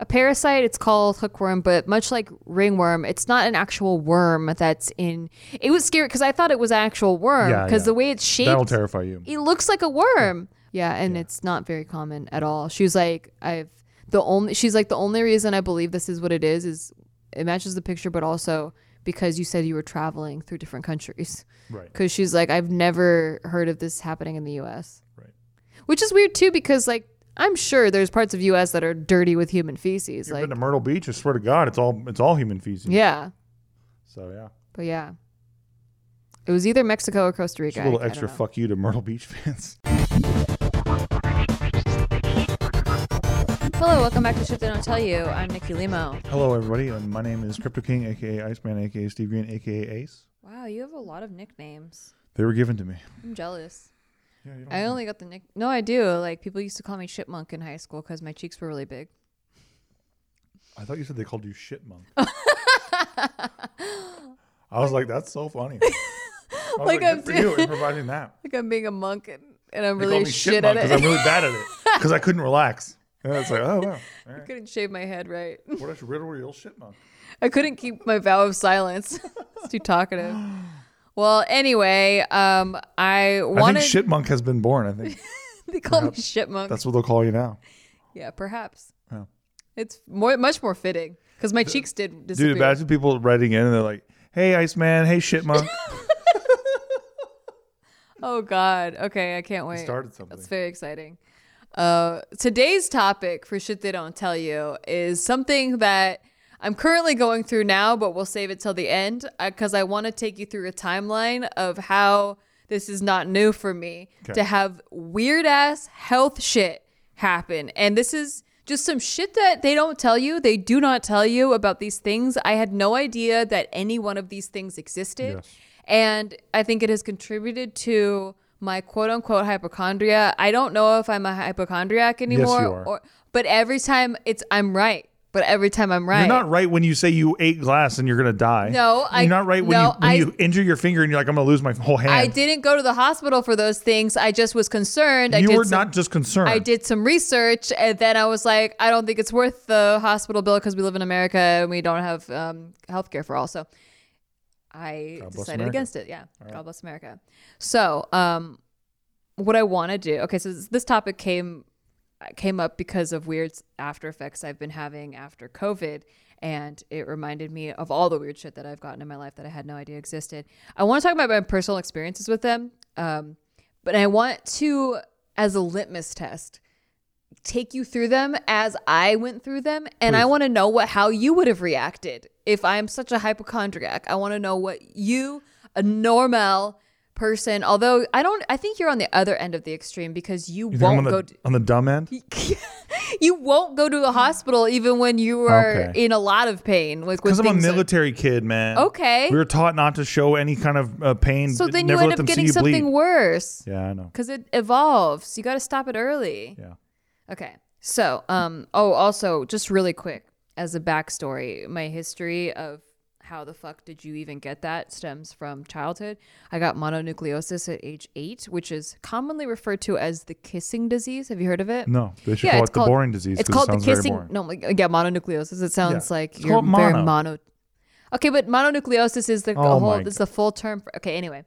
a parasite. It's called hookworm, but much like ringworm, it's not an actual worm that's in. It was scary because I thought it was an actual worm because yeah. the way it's shaped, That'll terrify you. it looks like a worm. Yeah, and it's not very common at all. She was like, I've the only. She's like the only reason I believe this is what it is is it matches the picture, but also because you said you were traveling through different countries. Right. Because she's like, I've never heard of this happening in the U.S. Right. Which is weird too, because like I'm sure there's parts of U.S. that are dirty with human feces. You've Like, been to Myrtle Beach. I swear to God, it's all it's all human feces. yeah, So yeah, but yeah, it was either Mexico or Costa just Rica. a little I- I extra don't fuck you to Myrtle Beach fans. Hello, welcome back to Shit They Don't Tell You. I'm Nikki Limo. Hello, everybody. And my name is Crypto King, aka Iceman, aka Steve Greene, aka Ace. Wow, you have a lot of nicknames. They were given to me. I'm jealous. Yeah, you don't I only got the nick. No, I do. Like people used to call me Chipmunk in high school because my cheeks were really big. I thought you said they called you shit monk. I was like, that's so funny. I was Like like, I'm good for doing- you improvising that. Like I'm being a monk and, and I'm They really me shit shit at it. because I'm really bad at it because I couldn't relax. And it's like, oh wow, all I right. couldn't shave my head right. what a riddle real shit monk. I couldn't keep my vow of silence. it's too talkative. Well, anyway, um, I I wanted. think shit monk has been born. I think they call me perhaps that's what they'll call you now. yeah, perhaps. Oh. It's more, much more fitting because my cheeks did disappear. Dude, imagine people writing in and they're like, "Hey, Iceman. Hey, shit monk." Oh God. Okay, I can't wait. started something. That's very exciting. Uh, today's topic for shit they don't tell you is something that I'm currently going through now, but we'll save it till the end uh, because I want to take you through a timeline of how this is not new for me Okay. to have weird ass health shit happen, and this is. Just some shit that they don't tell you. They do not tell you about these things. I had no idea that any one of these things existed. Yes. And I think it has contributed to my quote unquote hypochondria. I don't know if I'm a hypochondriac anymore. are. Or, but every time it's, I'm right. But every time I'm right. You're not right when you say you ate glass and you're gonna die. No, I- You're not right when no, you when I- you injure your finger and you're like, I'm gonna lose my whole hand. I didn't go to the hospital for those things. I just was concerned. I You did were some- not just concerned. I did some research and then I was like, I don't think it's worth the hospital bill because we live in America and we don't have um, health care for all. So I decided America. against it. Yeah. God bless America. So, um, what I want to do, okay, so this, this topic came came up because of weird after effects I've been having after COVID. And it reminded me of all the weird shit that I've gotten in my life that I had no idea existed. I want to talk about my personal experiences with them. Um, but I want to, as a litmus test, take you through them as I went through them, and I want to know what how you would have reacted if I'm such a hypochondriac. I want to know what you, a normal person, although I don't, I think you're on the other end of the extreme because you, You won't on go. the, on the dumb end. you won't go to a hospital even when you are Okay. in a lot of pain. Like Because I'm a military kid, man. Okay. We were taught not to show any kind of uh, pain. so then you end up getting something bleed. worse Yeah, I know. because it evolves. You got to stop it early. Yeah. Okay. So, um, oh, also, just really quick as a backstory, my history of how the fuck did you even get that stems from childhood. I got mononucleosis at age eight, which is commonly referred to as the kissing disease. Have you heard of it? No, they should Yeah, call it's it the boring disease. It's called it the kissing. No, like, yeah, mononucleosis. It sounds Yeah. like It's you're called very mono. mono. Okay, but mononucleosis is the Oh whole. is the full term. For, okay, anyway,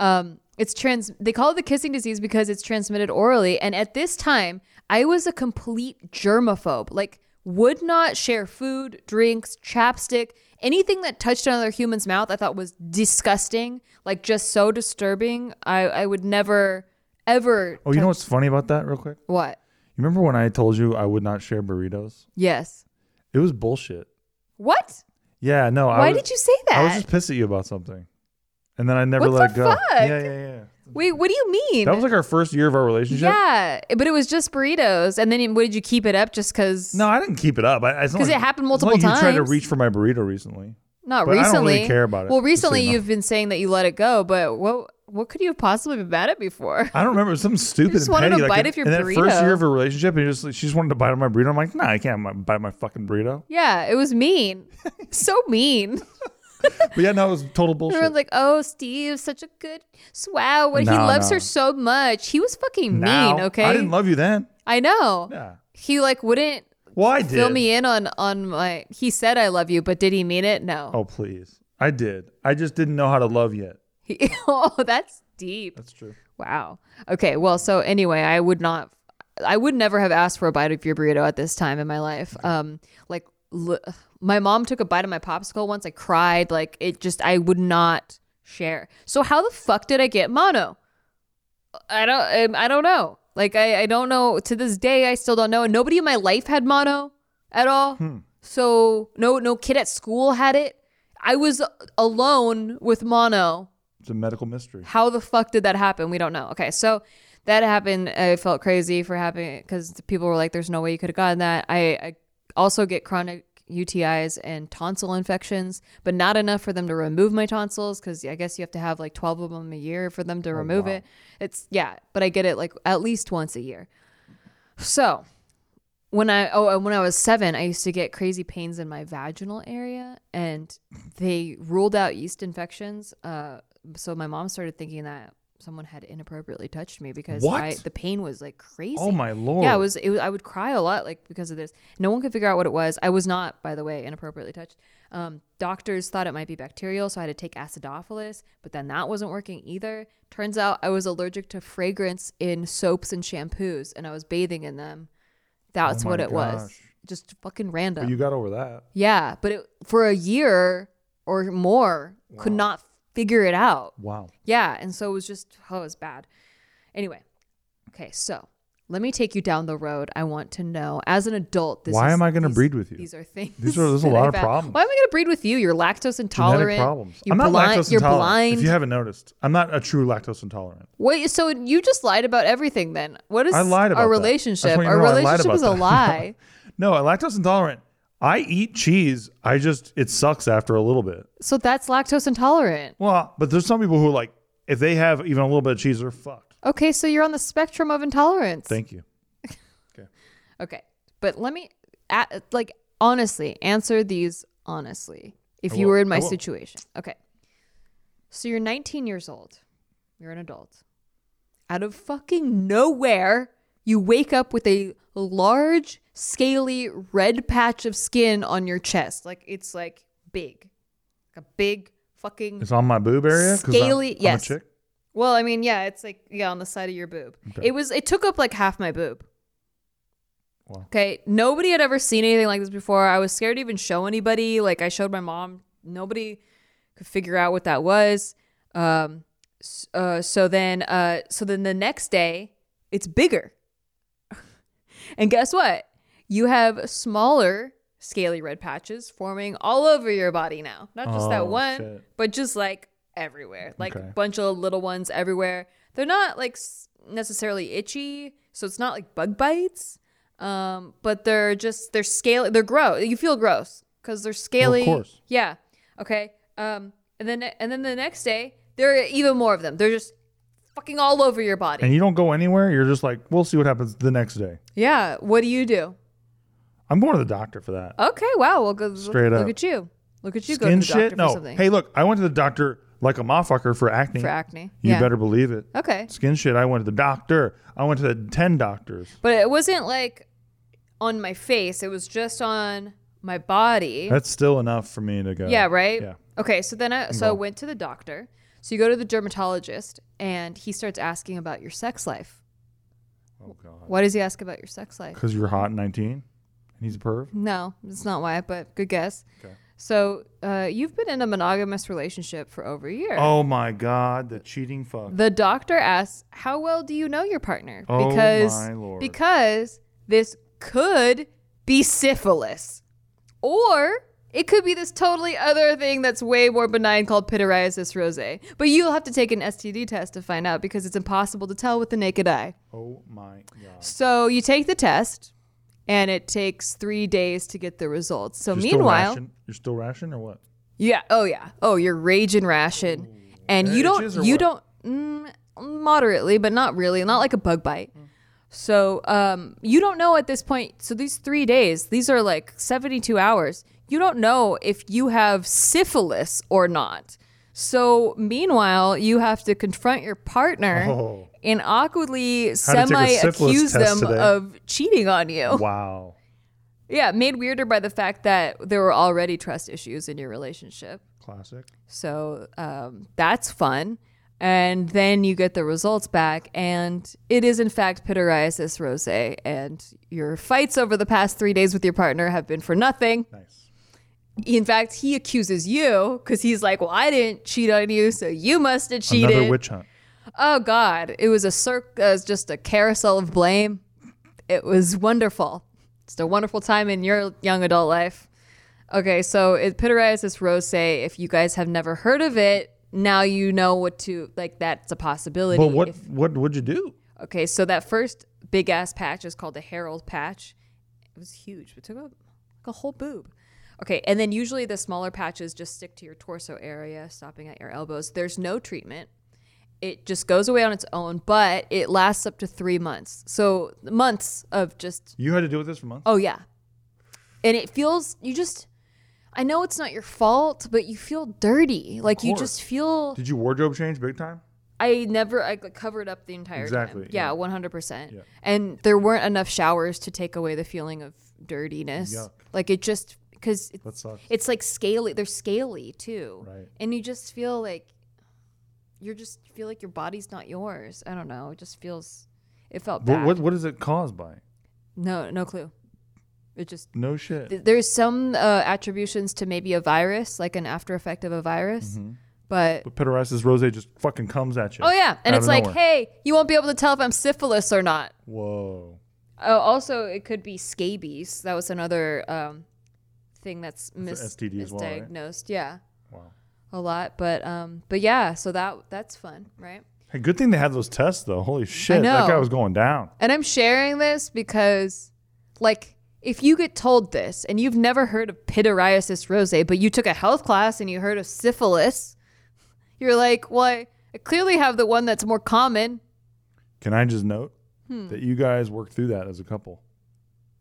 um, it's trans. They call it the kissing disease because it's transmitted orally. And at this time, I was a complete germaphobe. Like, would not share food, drinks, chapstick, anything that touched another human's mouth. I thought was disgusting. Like, just so disturbing. I I would never, ever. Oh, you know what's funny about that, real quick? what? You remember when I told you I would not share burritos? Yes. It was bullshit. What? Yeah, no. I Why was, did you say that? I was just pissed at you about something, and then I never What let it go. fuck? Yeah, yeah, yeah. Wait, what do you mean? That was like our first year of our relationship. yeah, but it was just burritos, and then you- what did you keep it up just because? No, I didn't keep it up. I, because it happened multiple like times. You tried to reach for my burrito recently. Not but I don't really care about it, Well, just so recently you know. you've been saying that you let it go, but what what could you have possibly been mad at before? I don't remember. It was something stupid. just and wanted petty. a like bite of your that first year of a relationship, and just like, she just wanted to bite on my burrito. I'm like, nah, I can't bite my fucking burrito. Yeah, it was mean, so mean. But yeah, no, it was total bullshit. Everyone's like, "Oh, Steve, such a good wow. What he loves no. her so much. He was fucking Now, mean. Okay, I didn't love you then. I know. Yeah. he like wouldn't Well, I did. fill me in on on my. He said I love you, but did he mean it? No. Oh, please. I did. I just didn't know how to love yet. Oh, that's deep. That's true. Wow. Okay. Well, so anyway, I would not, I would never have asked for a bite of your burrito at this time in my life. Um, like my mom took a bite of my popsicle once. I cried. Like it just, I would not share. So how the fuck did I get mono? I don't, um, I don't know. Like I, I don't know. To this day, I still don't know. And nobody in my life had mono at all. So no, no kid at school had it. I was alone with mono It's a medical mystery. how the fuck did that happen? We don't know. Okay, so that happened. I felt crazy for having it because people were like, "There's no way you could have gotten that." I, I also get chronic UTIs and tonsil infections, but not enough for them to remove my tonsils because I guess you have to have like 12 of them a year for them to remove it. It's yeah, but I get it like at least once a year. So when I oh and when I was seven, I used to get crazy pains in my vaginal area, and they ruled out yeast infections. Uh, so my mom started thinking that someone had inappropriately touched me because What? I, the pain was like crazy. Oh my lord. Yeah, it was, it was. I would cry a lot, like because of this. No one could figure out what it was. I was not, by the way, inappropriately touched. Um, doctors thought it might be bacterial, so I had to take acidophilus, but then that wasn't working either. Turns out I was allergic to fragrance in soaps and shampoos, and I was bathing in them. That's Oh what my it was. gosh. Just fucking random. But you got over that. yeah, but it, for a year or more, could not figure it out. Wow. Yeah, and so it was just oh, it was bad. Anyway, okay, so let me take you down the road. I want to know as an adult. This Why is- am I gonna breed with you? These are things. These are- there's a lot of problems. Why am I going to breed with you? You're lactose intolerant. Genetic problems. You're I'm not blind. lactose You're intolerant. blind. If you haven't noticed, I'm not a true lactose intolerant. Wait, so you just lied about everything then? What is I lied about our that. I just relationship? Our know relationship is a lie. No, I'm lactose intolerant. I eat cheese. I just it sucks after a little bit. so that's lactose intolerant. Well, but there's some people who like if they have even a little bit of cheese, they're fucked. Okay, so you're on the spectrum of intolerance. Thank you. Okay, Okay, but let me, like, honestly, answer these honestly. If I you will. were in my situation, okay. So you're 19 years old. You're an adult. Out of fucking nowhere, you wake up with a large, scaly red patch of skin on your chest. Like it's like big, like a big fucking. It's on my boob area. 'cause I'm- Scaly- I'm, yes. Well, I mean, yeah, it's like yeah, on the side of your boob. Okay. It was. It took up like half my boob. Wow. Okay, nobody had ever seen anything like this before. I was scared to even show anybody. Like I showed my mom. Nobody could figure out what that was. Um, uh, so then, uh, so then the next day, it's bigger. And guess what? You have smaller scaly red patches forming all over your body now. Not just Oh, that one, shit. but just like everywhere. Like a bunch of little ones everywhere. They're not like necessarily itchy, so it's not like bug bites. Um, but they're just they're scaly. They're gross. You feel gross because they're scaly. course. Yeah. Okay. Um, and then and then the next day there are even more of them. They're just fucking all over your body. And you don't go anywhere. You're just like, we'll see what happens the next day. yeah. What do you do? I'm going to the doctor for that. Okay. Wow. Well, go, Straight look up. at you. Look at you Skin to the doctor shit? for No. something Hey, look, I went to the doctor like a motherfucker for acne. for acne. You yeah. better believe it. Okay. Skin shit. I went to the doctor. I went to the 10 doctors. But it wasn't like on my face. It was just on my body. That's still enough for me to go. Yeah, right? Yeah. Okay, so then I so I went to the doctor. So you go to the dermatologist and he starts asking about your sex life. Oh, God. Why does he ask about your sex life? Because you're hot and 19 and he's a perv? No, that's not why, but good guess. Okay. So uh, you've been in a monogamous relationship for over a year. Oh, my God. The cheating fuck. The doctor asks, "How well do you know your partner?" Oh, Because my Lord. because this could be syphilis, or it could be this totally other thing that's way more benign called pityriasis rosea. But you'll have to take an STD test to find out because it's impossible to tell with the naked eye. oh, my God. So you take the test, and it takes three days to get the results. So You're meanwhile, ration? You're still ration or what? yeah. Oh yeah. Oh, you're raging ration, and you don't. You what? don't. Mm, moderately, but not really. Not like a bug bite. So um, you don't know at this point. So these three days, these are like 72 hours. You don't know if you have syphilis or not. So meanwhile, you have to confront your partner Oh. and awkwardly How to take a semi accuse them today. of cheating on you. Wow. Yeah, made weirder by the fact that there were already trust issues in your relationship. Classic. So um, that's fun. And then you get the results back, and it is in fact pityriasis rosea. And your fights over the past three days with your partner have been for nothing. Nice. In fact, he accuses you because he's like, "Well, I didn't cheat on you, so you must have cheated." Another witch hunt. Oh God, it was a cir- uh, it was just a carousel of blame. It was wonderful. It's a wonderful time in your young adult life. Okay, so it pityriasis rosea. If you guys have never heard of it, now you know what to like. That's a possibility. But what If- what would you do? okay, so that first big ass patch is called the Herald patch. It was huge. It took up like a whole boob. Okay, and then usually the smaller patches just stick to your torso area, stopping at your elbows. There's no treatment. It just goes away on its own, but it lasts up to three months. So months of just You had to deal with this for months. oh yeah, and it feels you just. I know it's not your fault, but you feel dirty. Like you just feel. Did you wardrobe change big time? I never I covered up the entire Exactly, time. yeah. One hundred percent. And there weren't enough showers to take away the feeling of dirtiness. Yuck. Like it just because sucks. it's like scaly. They're scaly too, Right. and you just feel like you're just feel like your body's not yours. I don't know. It just feels. It felt But bad. what what is it caused by? No, no clue. It just No shit. th- there's some uh, attributions to maybe a virus, like an after effect of a virus, Mm-hmm. but But pityriasis rosea just fucking comes at you. Oh yeah, and it's like, nowhere. hey, you won't be able to tell if I'm syphilis or not. Whoa. Oh, also, it could be scabies. That was another um, thing that's mis- as well, right? misdiagnosed. Yeah, Wow. a lot. But um, but yeah, so that that's fun, right? Hey, good thing they had those tests though. Holy shit, that guy was going down. And I'm sharing this because, like, if you get told this and you've never heard of pityriasis rosea, but you took a health class and you heard of syphilis, you're like, well, I, I clearly have the one that's more common. Can I just note Hmm. that you guys worked through that as a couple,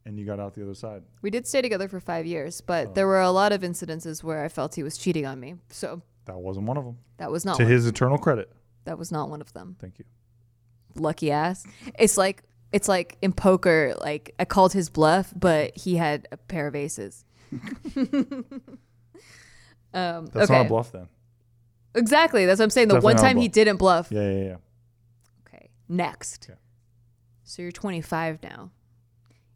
and you got out the other side? We did stay together for five years, but Oh. there were a lot of incidences where I felt he was cheating on me. So That wasn't one of them. that was not to his eternal credit. that was not one of them. Thank you. Lucky ass. It's like it's like in poker, like I called his bluff, but he had a pair of aces. um, That's okay. not a bluff then. Exactly. That's what I'm saying. The Definitely one time he didn't bluff. Yeah, yeah, yeah. Okay. Next. Okay. So you're 25 now.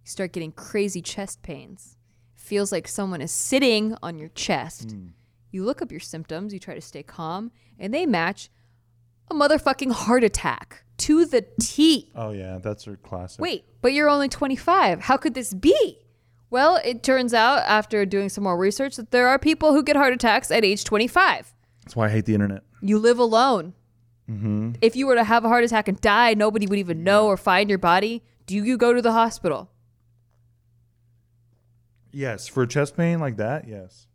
You start getting crazy chest pains. Feels like someone is sitting on your chest. Hmm. You look up your symptoms, you try to stay calm, and they match a motherfucking heart attack to the T. Oh yeah, that's her classic. Wait, but you're only 25. How could this be? Well, it turns out after doing some more research that there are people who get heart attacks at age 25. That's why I hate the internet. You live alone. Mm-hmm. If you were to have a heart attack and die, nobody would even know or find your body. Do you go to the hospital? Yes, for chest pain like that, yes.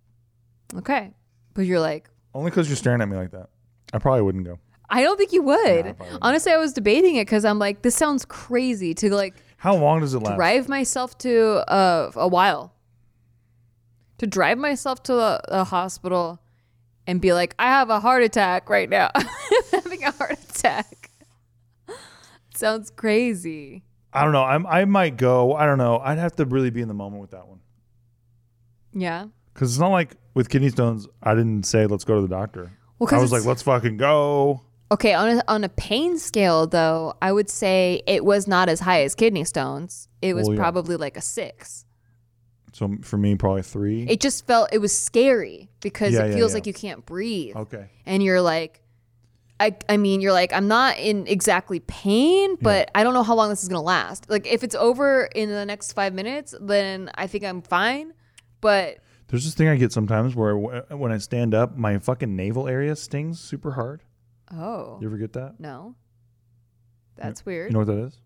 Okay. But you're like, Only because you're staring at me like that. I probably wouldn't go. I don't think you would. Nah, I probably. Honestly, I was debating it because I'm like, this sounds crazy to like How long does it last? drive myself to uh, a while. To drive myself to a, a hospital and be like, I have a heart attack right now. I'm having a heart attack. sounds crazy. I don't know. I'm, I might go. I don't know. I'd have to really be in the moment with that one. Yeah. Because it's not like with kidney stones, I didn't say, let's go to the doctor. Well, 'cause I was like, it's- let's fucking go. Okay, on a, on a pain scale though, I would say it was not as high as kidney stones. It was Well, yeah. probably like a 6. So for me, probably three. It just felt it was scary because Yeah, it yeah, feels yeah. like you can't breathe. Okay. and you're like I, I mean you're like i'm not in exactly pain but i don't know how long this is going to last like if it's over in the next five minutes then i think i'm fine but There's this thing I get sometimes where when I stand up, my fucking navel area stings super hard. oh You ever get that? no that's weird You know what that is?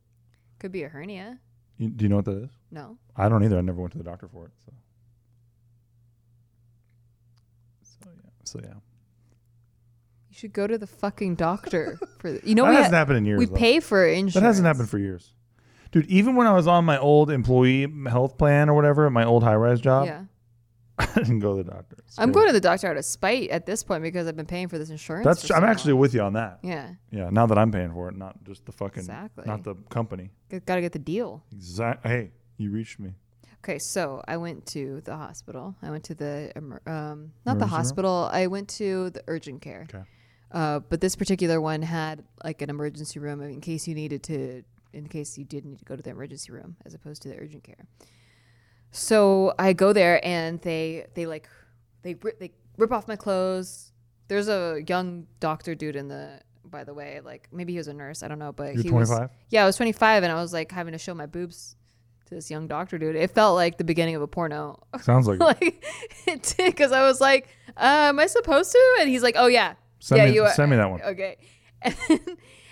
could be a hernia You, do you know what that is? no I don't either. I never went to the doctor for it. So, so yeah. So yeah. you should go to the fucking doctor for the, you know that we, hasn't ha- happened in years. we though. pay for insurance That hasn't happened for years. Dude, even when I was on my old employee health plan or whatever, my old high rise job, yeah I didn't go to the doctor. It's i'm crazy. going to the doctor out of spite at this point because i've been paying for this insurance That's for I'm so actually with you on that. yeah Yeah, now that I'm paying for it, not just the fucking Exactly. not the company. gotta get the deal Exactly. Hey, you reached me. Okay, so I went to the hospital. I went to the emer- um, not the Emergency room? hospital. I went to the urgent care. Okay. Uh, but this particular one had like an emergency room in case you needed to, in case you did need to go to the emergency room as opposed to the urgent care. So I go there and they they like they rip, they rip off my clothes. There's a young doctor dude in the by the way, like maybe he was a nurse, I don't know, but You're he was 25. yeah, I was 25 and I was like having to show my boobs to this young doctor dude. It felt like the beginning of a porno. Sounds like it. like it did because I was like, uh, "Am I supposed to?" And he's like, "Oh yeah, Send yeah, me, you are." send me that one. Okay, and then,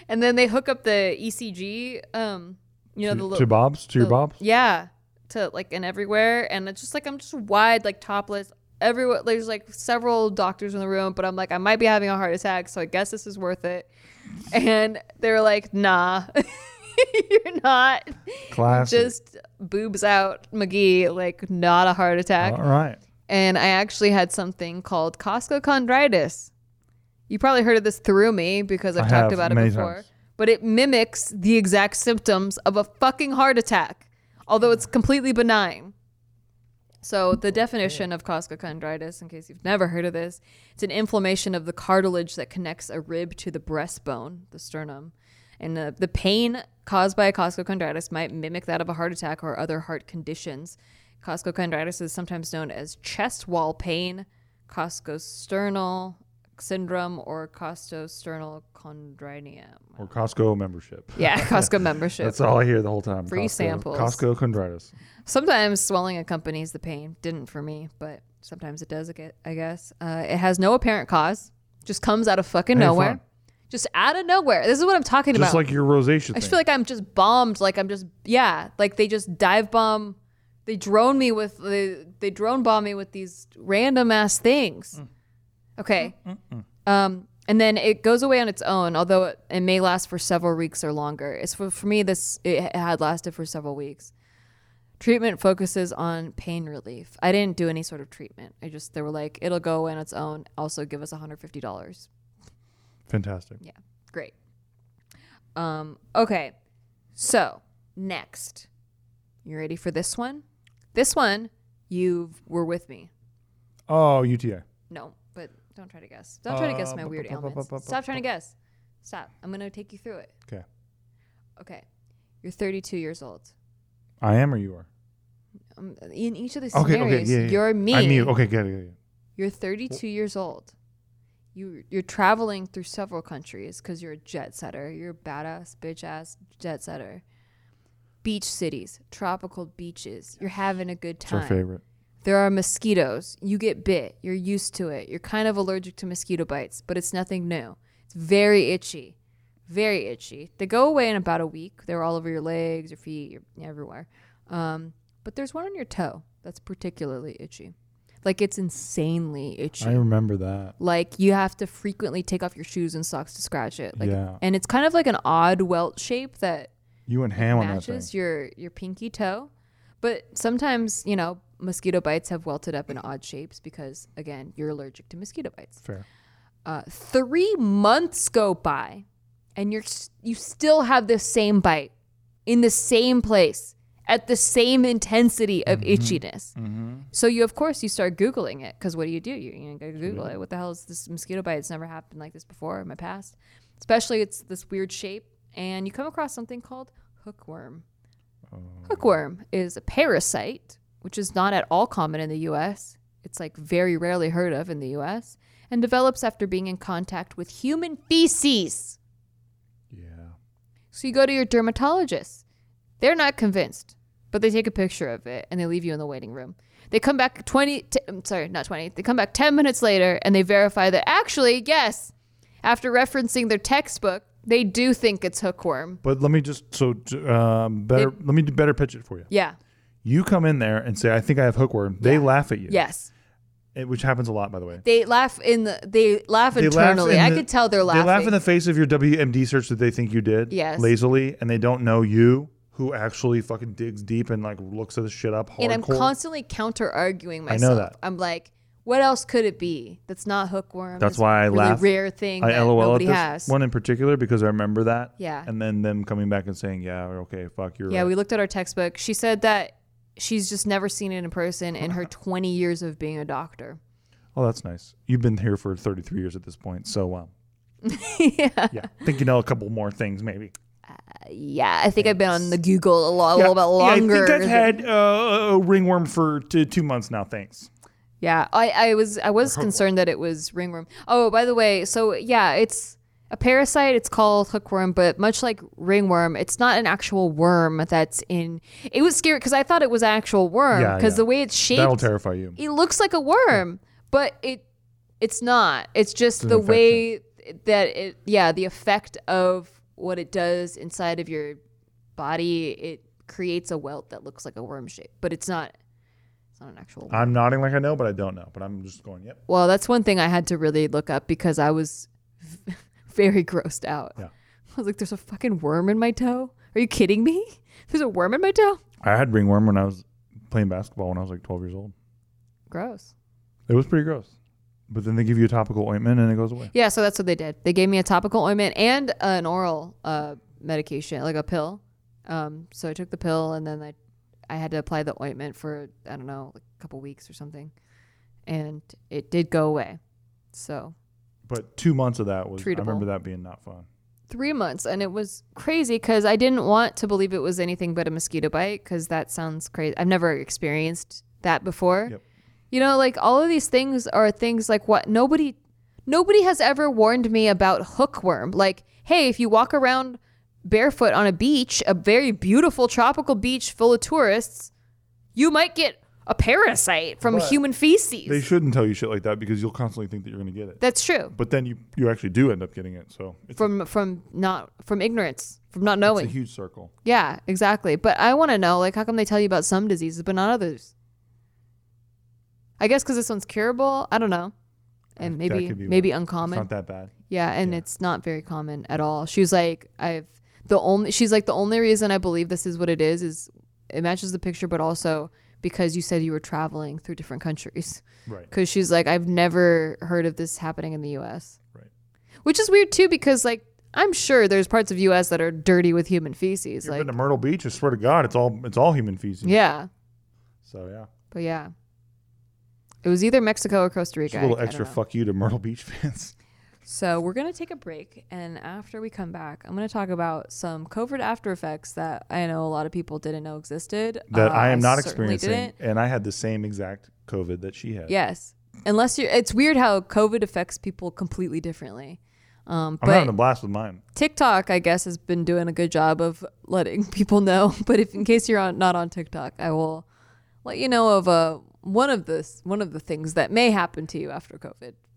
and then they hook up the ECG, um, you know, to, the to Bob's, to your the- Bob's. yeah, to like and everywhere, and it's just like I'm just wide, like topless. Everywhere there's like several doctors in the room, but I'm like I might be having a heart attack, so I guess this is worth it. And they're like, "Nah, you're not." Classic. just boobs out McGee, like not a heart attack. All right. And I actually had something called costochondritis. You probably heard of this through me because I've I talked have about it many before. times. But it mimics the exact symptoms of a fucking heart attack, although it's completely benign. So the definition of costochondritis, in case you've never heard of this, it's an inflammation of the cartilage that connects a rib to the breastbone, the sternum. And the, the pain caused by costochondritis might mimic that of a heart attack or other heart conditions. costochondritis is sometimes known as chest wall pain, costosternal syndrome, or costosternal chondrodynia. Or Costco membership. Yeah, Costco membership. That's all I hear the whole time. Free Costco, samples. costochondritis. Sometimes swelling accompanies the pain. Didn't for me, but sometimes it does. I guess uh, it has no apparent cause. Just comes out of fucking nowhere. fun. Just out of nowhere. This is what I'm talking Just about. Just like your rosacea I thing. feel like I'm just bombed. Like I'm just yeah. Like they just dive bomb. They drone me with they, they drone bomb me with these random ass things. Mm. Okay. Um, and then it goes away on its own, although it, it may last for several weeks or longer. It's for, for me this it had lasted for several weeks. Treatment focuses on pain relief. I didn't do any sort of treatment. I just they were like it'll go away on its own. Also give us $150. Fantastic. Yeah, great. Um, okay, so next, you ready for this one? This one, you were with me. Oh, UTA. No, but don't try to guess. Don't try to guess Uh, my weird bu- bu- ailments. Stop trying to guess. Stop. I'm gonna take you through it. Okay. Okay, you're 32 years old. I am or you are? Um, in each of these Okay, okay, scenarios, yeah, yeah. you're me. I'm you. Okay, get it. Get. You're 32 years old. You you're traveling through several countries because you're a jet setter. You're a badass bitch ass jet setter. Beach cities, tropical beaches. You're having a good It's our time. favorite. There are mosquitoes. You get bit. You're used to it. You're kind of allergic to mosquito bites, but it's nothing new. It's very itchy. Very itchy. They go away in about a week. They're all over your legs, your feet, your, everywhere. Um, but there's one on your toe that's particularly itchy. Like it's insanely itchy. I remember that. like you have to frequently take off your shoes and socks to scratch it. Like, Yeah. And it's kind of like an odd welt shape that You went ham on that thing. matches your your pinky toe. But sometimes, you know, mosquito bites have welted up in odd shapes because again, you're allergic to mosquito bites. Fair. Uh, three months go by, and you're you still have the same bite in the same place at the same intensity of itchiness. So you of course you start googling it because what do you do? You, you go Google it. What the hell is this mosquito bite? It's never happened like this before in my past. Especially it's this weird shape, and you come across something called hookworm. Hookworm is a parasite, which is not at all common in the U.S. It's like very rarely heard of in the U.S. and develops after being in contact with human feces. Yeah. So you go to your dermatologist. They're not convinced, but they take a picture of it and they leave you in the waiting room. They come back 20, t- I'm sorry, not 20. They come back 10 minutes later and they verify that actually, yes, after referencing their textbook, they do think it's hookworm. But let me just so um, better. let me do better pitch it for you. Yeah. You come in there and say, "I think I have hookworm." They Yeah. laugh at you. Yes. It- which happens a lot, by the way. They laugh in the they laugh They laugh internally. in I the- could tell they're laughing. They laugh in the face of your WebMD search that they think you did. Yes. Lazily, and they don't know you, who actually fucking digs deep and like looks at this shit up hardcore. and I'm constantly counter arguing myself. I know that. I'm like, what else could it be? That's not hookworm. That's why I really laugh. Rare thing I that LOL at this has. one in particular because I remember that. Yeah. And then them coming back and saying, "Yeah, okay, fuck, you're Yeah, right." we looked at our textbook. She said that she's just never seen it in person in her 20 years of being a doctor. Oh, that's nice. You've been here for 33 years at this point, so um, yeah. yeah, I think you know a couple more things maybe. Yeah, I think I've been on the Google a, lo- a little bit Yeah, longer. I think I've had uh, a ringworm for t- two months now. Thanks. Yeah, I, I was I was concerned that it was ringworm. Oh, by the way, so yeah, it's a parasite. It's called hookworm, but much like ringworm, it's not an actual worm that's in. It was scary because I thought it was an actual worm because yeah. the way it's shaped. That'll terrify you. it looks like a worm, but it it's not. It's just an the way that it yeah the effect of what it does inside of your body. It creates a welt that looks like a worm shape, but it's not. It's not an actual. Worm. I'm nodding like I know, but I don't know. But I'm just going, yep. Well, that's one thing I had to really look up because I was very grossed out. Yeah. I was like, there's a fucking worm in my toe. Are you kidding me? There's a worm in my toe? I had ringworm when I was playing basketball when I was like 12 years old. Gross. It was pretty gross. But then they give you a topical ointment and it goes away. Yeah, so that's what they did. They gave me a topical ointment and an oral uh, medication, like a pill. Um, so I took the pill and then I, I had to apply the ointment for, I don't know, like a couple weeks or something. And it did go away. So But two months of that was, Treatable. I remember that being not fun. three months and it was crazy because i didn't want to believe it was anything but a mosquito bite because that sounds crazy i've never experienced that before Yep. you know like all of these things are things like what nobody nobody has ever warned me about hookworm like hey if you walk around barefoot on a beach a very beautiful tropical beach full of tourists you might get a parasite from But human feces They shouldn't tell you shit like that because you'll constantly think that you're going to get it. that's true But then you, you actually do end up getting it. So it's, from from not from ignorance from not it's knowing a huge circle. Yeah, exactly. But I want to know, like, how come they tell you about some diseases but not others? I guess because this one's curable. I don't know, and That maybe could be maybe why. It's uncommon. not that bad. yeah, and yeah. it's not very common at all. She was like, I've the only. She's like the only reason I believe this is what it is is it matches the picture, but also because you said you were traveling through different countries. Right. Because she's like, I've never heard of this happening in the U.S. Right. Which is weird too, because like I'm sure there's parts of U.S. that are dirty with human feces. You've like, been to Myrtle Beach. I swear to God, it's all it's all human feces. yeah. So yeah, But yeah, it was either Mexico or Costa just Rica. a little I- I extra don't fuck you to Myrtle Beach fans. So we're gonna take a break, and after we come back, I'm gonna talk about some COVID after effects that I know a lot of people didn't know existed. that Uh, I am not certainly experiencing, didn't. and I had the same exact COVID that she had. Yes, unless you're. It's weird how COVID affects people completely differently. Um, I'm having a blast with mine. TikTok, I guess, has been doing a good job of letting people know. But if in case you're on, not on TikTok, I will let you know of uh, one of the one of the things that may happen to you after COVID,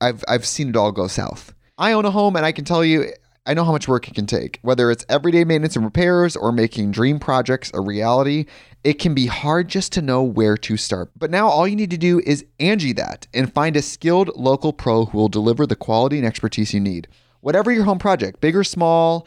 I've I've seen it all go south. I own a home, and I can tell you, I know how much work it can take. Whether it's everyday maintenance and repairs or making dream projects a reality, it can be hard just to know where to start. But now all you need to do is Angie that and find a skilled local pro who will deliver the quality and expertise you need. Whatever your home project, big or small,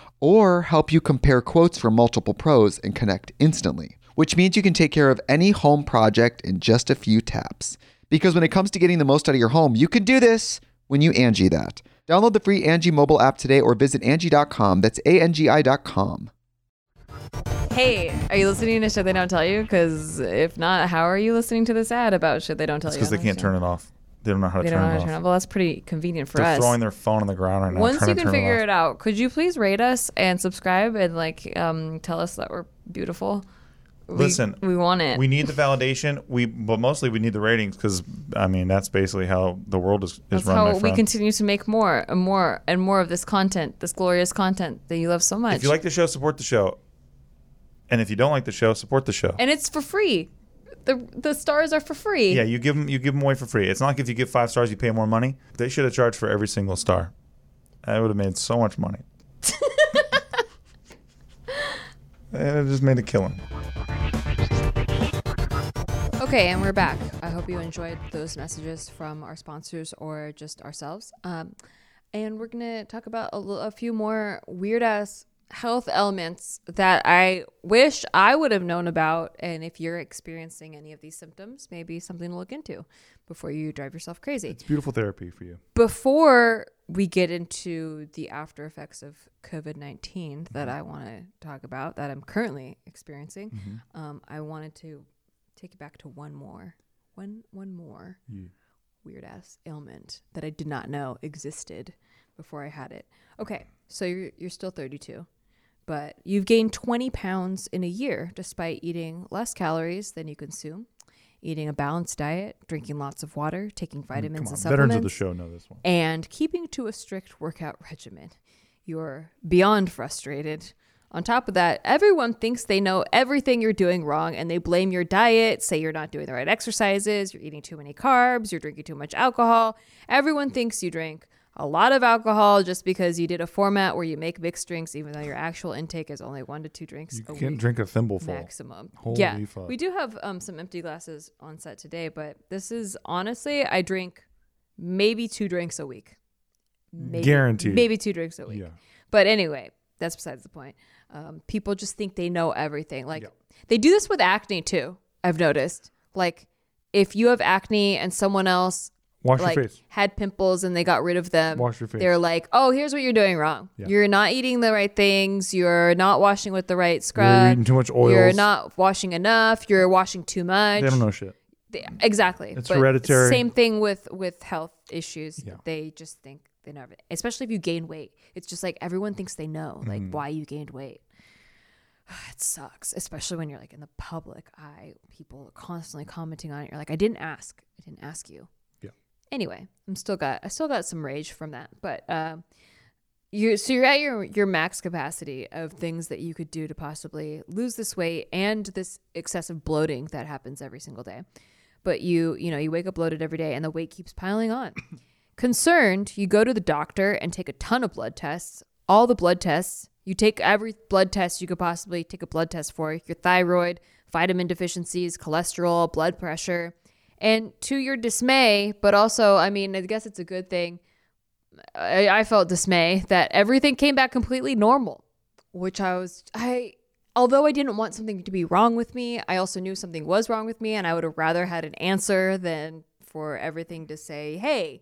or help you compare quotes from multiple pros and connect instantly, which means you can take care of any home project in just a few taps. Because when it comes to getting the most out of your home, you can do this when you Angie that. Download the free Angie mobile app today or visit Angie.com. That's A-N-G-I dot com. Hey, are you listening to shit they don't tell you? Because if not, how are you listening to this ad about shit they don't tell It's you? because they can't turn it off. They don't know how to They don't turn know how it to turn it off. Well, that's pretty convenient for They're us. throwing their phone on the ground right now. Once you can turn figure it, it out, could you please rate us and subscribe and like um, tell us that we're beautiful? we, Listen, we want it. we need the validation. We, but mostly we need the ratings because I mean that's basically how the world is, is That's run. how we continue to make more and more and more of this content, this glorious content that you love so much. If you like the show, support the show. And if you don't like the show, support the show. and it's for free. The the stars are for free. Yeah, you give them you give them away for free. It's not like if you give five stars, you pay more money. They should have charged for every single star. I would have made so much money. and it just made a killing. Okay, and we're back. I hope you enjoyed those messages from our sponsors or just ourselves. Um, and we're gonna talk about a, l- a few more weird ass health elements that I wish I would have known about. And if you're experiencing any of these symptoms, maybe something to look into before you drive yourself crazy. It's beautiful therapy for you. before we get into the after effects of COVID 19 that I want to talk about, that I'm currently experiencing, um, I wanted to take you back to one more, one, one more Yeah. weird ass ailment that I did not know existed before I had it. Okay, so you're, you're still 32, but you've gained 20 pounds in a year despite eating less calories than you consume. Eating a balanced diet, drinking lots of water, taking mm, vitamins Come on, and veterans supplements of the show know this one. and keeping to a strict workout regimen. You're beyond frustrated. On top of that, everyone thinks they know everything you're doing wrong and they blame your diet, say you're not doing the right exercises, you're eating too many carbs, you're drinking too much alcohol. Everyone thinks you drink a lot of alcohol just because you did a format where you make mixed drinks, even though your actual intake is only one to two drinks You week drink a thimbleful. maximum. Holy yeah, fuck. we do have um, some empty glasses on set today, but this is honestly, I drink maybe two drinks a week. Maybe, Guaranteed. Maybe two drinks a week. Yeah. But anyway, that's besides the point. Um, people just think they know everything. Like Yeah. they do this with acne too. I've noticed. Like if you have acne and someone else Wash like your face. had pimples and they got rid of them. Wash your face. They're like, "Oh, here's what you're doing wrong. Yeah. You're not eating the right things. You're not washing with the right scrub. You're eating too much oils. You're not washing enough. You're washing too much. They don't know shit. They- exactly. It's But hereditary. Same thing with with health issues. Yeah. They just think they know, everything. especially if you gain weight. It's just like everyone thinks they know, like Mm-hmm. why you gained weight. It sucks, especially when you're like in the public eye. People are constantly commenting on it. You're like, I didn't ask. I didn't ask you. Anyway, I'm still got I still got some rage from that, but um, you so you're at your your max capacity of things that you could do to possibly lose this weight and this excessive bloating that happens every single day. But you you know you wake up bloated every day and the weight keeps piling on. Concerned, you go to the doctor and take a ton of blood tests. All the blood tests. You take every blood test you could possibly take a blood test for your thyroid, vitamin deficiencies, cholesterol, blood pressure. And to your dismay, but also, I mean, I guess it's a good thing. I, I felt dismay that everything came back completely normal, which I was, I, although I didn't want something to be wrong with me, I also knew something was wrong with me, and I would have rather had an answer than for everything to say, hey,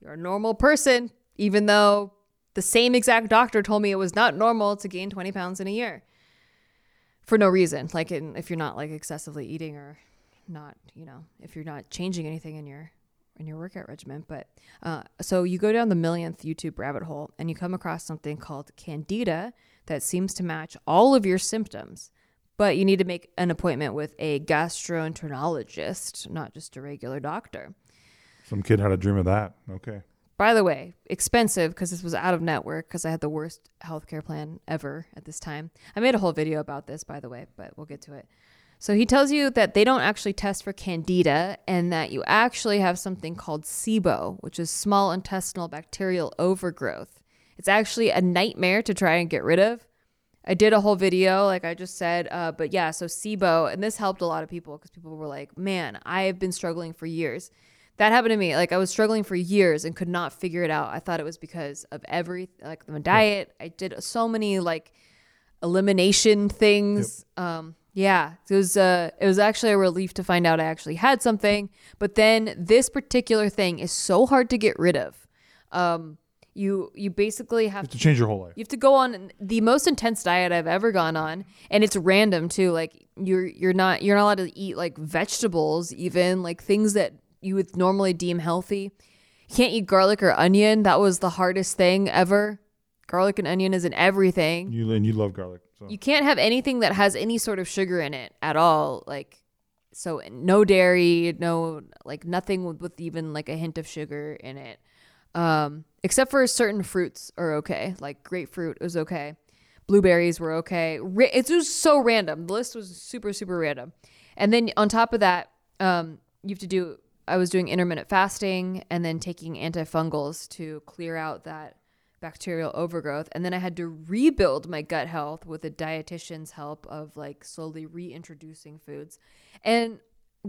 you're a normal person, even though the same exact doctor told me it was not normal to gain 20 pounds in a year for no reason. Like in, if you're not like excessively eating or not, you know, if you're not changing anything in your in your workout regimen. But uh, so you go down the millionth YouTube rabbit hole and you come across something called Candida that seems to match all of your symptoms. But you need to make an appointment with a gastroenterologist, not just a regular doctor. Some kid had a dream of that. Okay. By the way, expensive because this was out of network because I had the worst healthcare plan ever at this time. I made a whole video about this, by the way, but we'll get to it. So he tells you that they don't actually test for candida and that you actually have something called SIBO, which is small intestinal bacterial overgrowth. It's actually a nightmare to try and get rid of. I did a whole video, like I just said, uh, but yeah, so SIBO, and this helped a lot of people because people were like, man, I have been struggling for years. That happened to me. Like I was struggling for years and could not figure it out. I thought it was because of every like my diet. I did so many like elimination things. Um, yeah, it was uh, it was actually a relief to find out I actually had something. But then this particular thing is so hard to get rid of. Um, you you basically have To change your whole life. you have to go on the most intense diet I've ever gone on, and it's random too. Like you're you're not you're not allowed to eat like vegetables, even like things that you would normally deem healthy. You can't eat garlic or onion. That was the hardest thing ever. Garlic and onion is in everything. You and you love garlic. So You can't have anything that has any sort of sugar in it at all. Like, so no dairy, no, like nothing with, with even like a hint of sugar in it. Um, except for certain fruits are okay. Like grapefruit is okay. Blueberries were okay. It was so random. The list was super, super random. And then on top of that, um, you have to do, I was doing intermittent fasting and then taking antifungals to clear out that bacterial overgrowth. And then I had to rebuild my gut health with a dietitian's help of like slowly reintroducing foods. And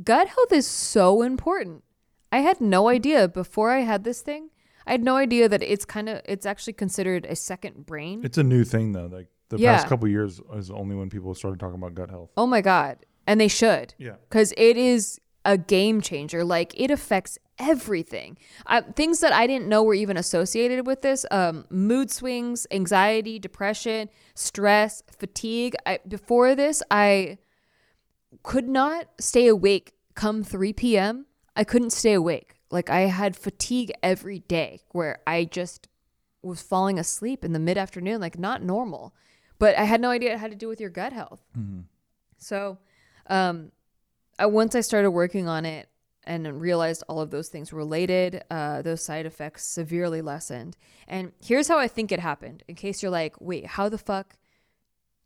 gut health is so important. I had no idea before I had this thing. I had no idea that it's kind of it's actually considered a second brain. it's a new thing though. Like the Yeah. past couple years is only when people started talking about gut health. oh my god. And they should. Yeah. because it is a game changer. Like it affects everything. I, things that I didn't know were even associated with this: um, mood swings, anxiety, depression, stress, fatigue. I, before this, I could not stay awake come 3 p.m. I couldn't stay awake. Like I had fatigue every day where I just was falling asleep in the mid afternoon, like not normal. But I had no idea it had to do with your gut health. So, um, I, once I started working on it and realized all of those things related, uh, those side effects severely lessened. And here's how I think it happened. In case you're like, wait, how the fuck?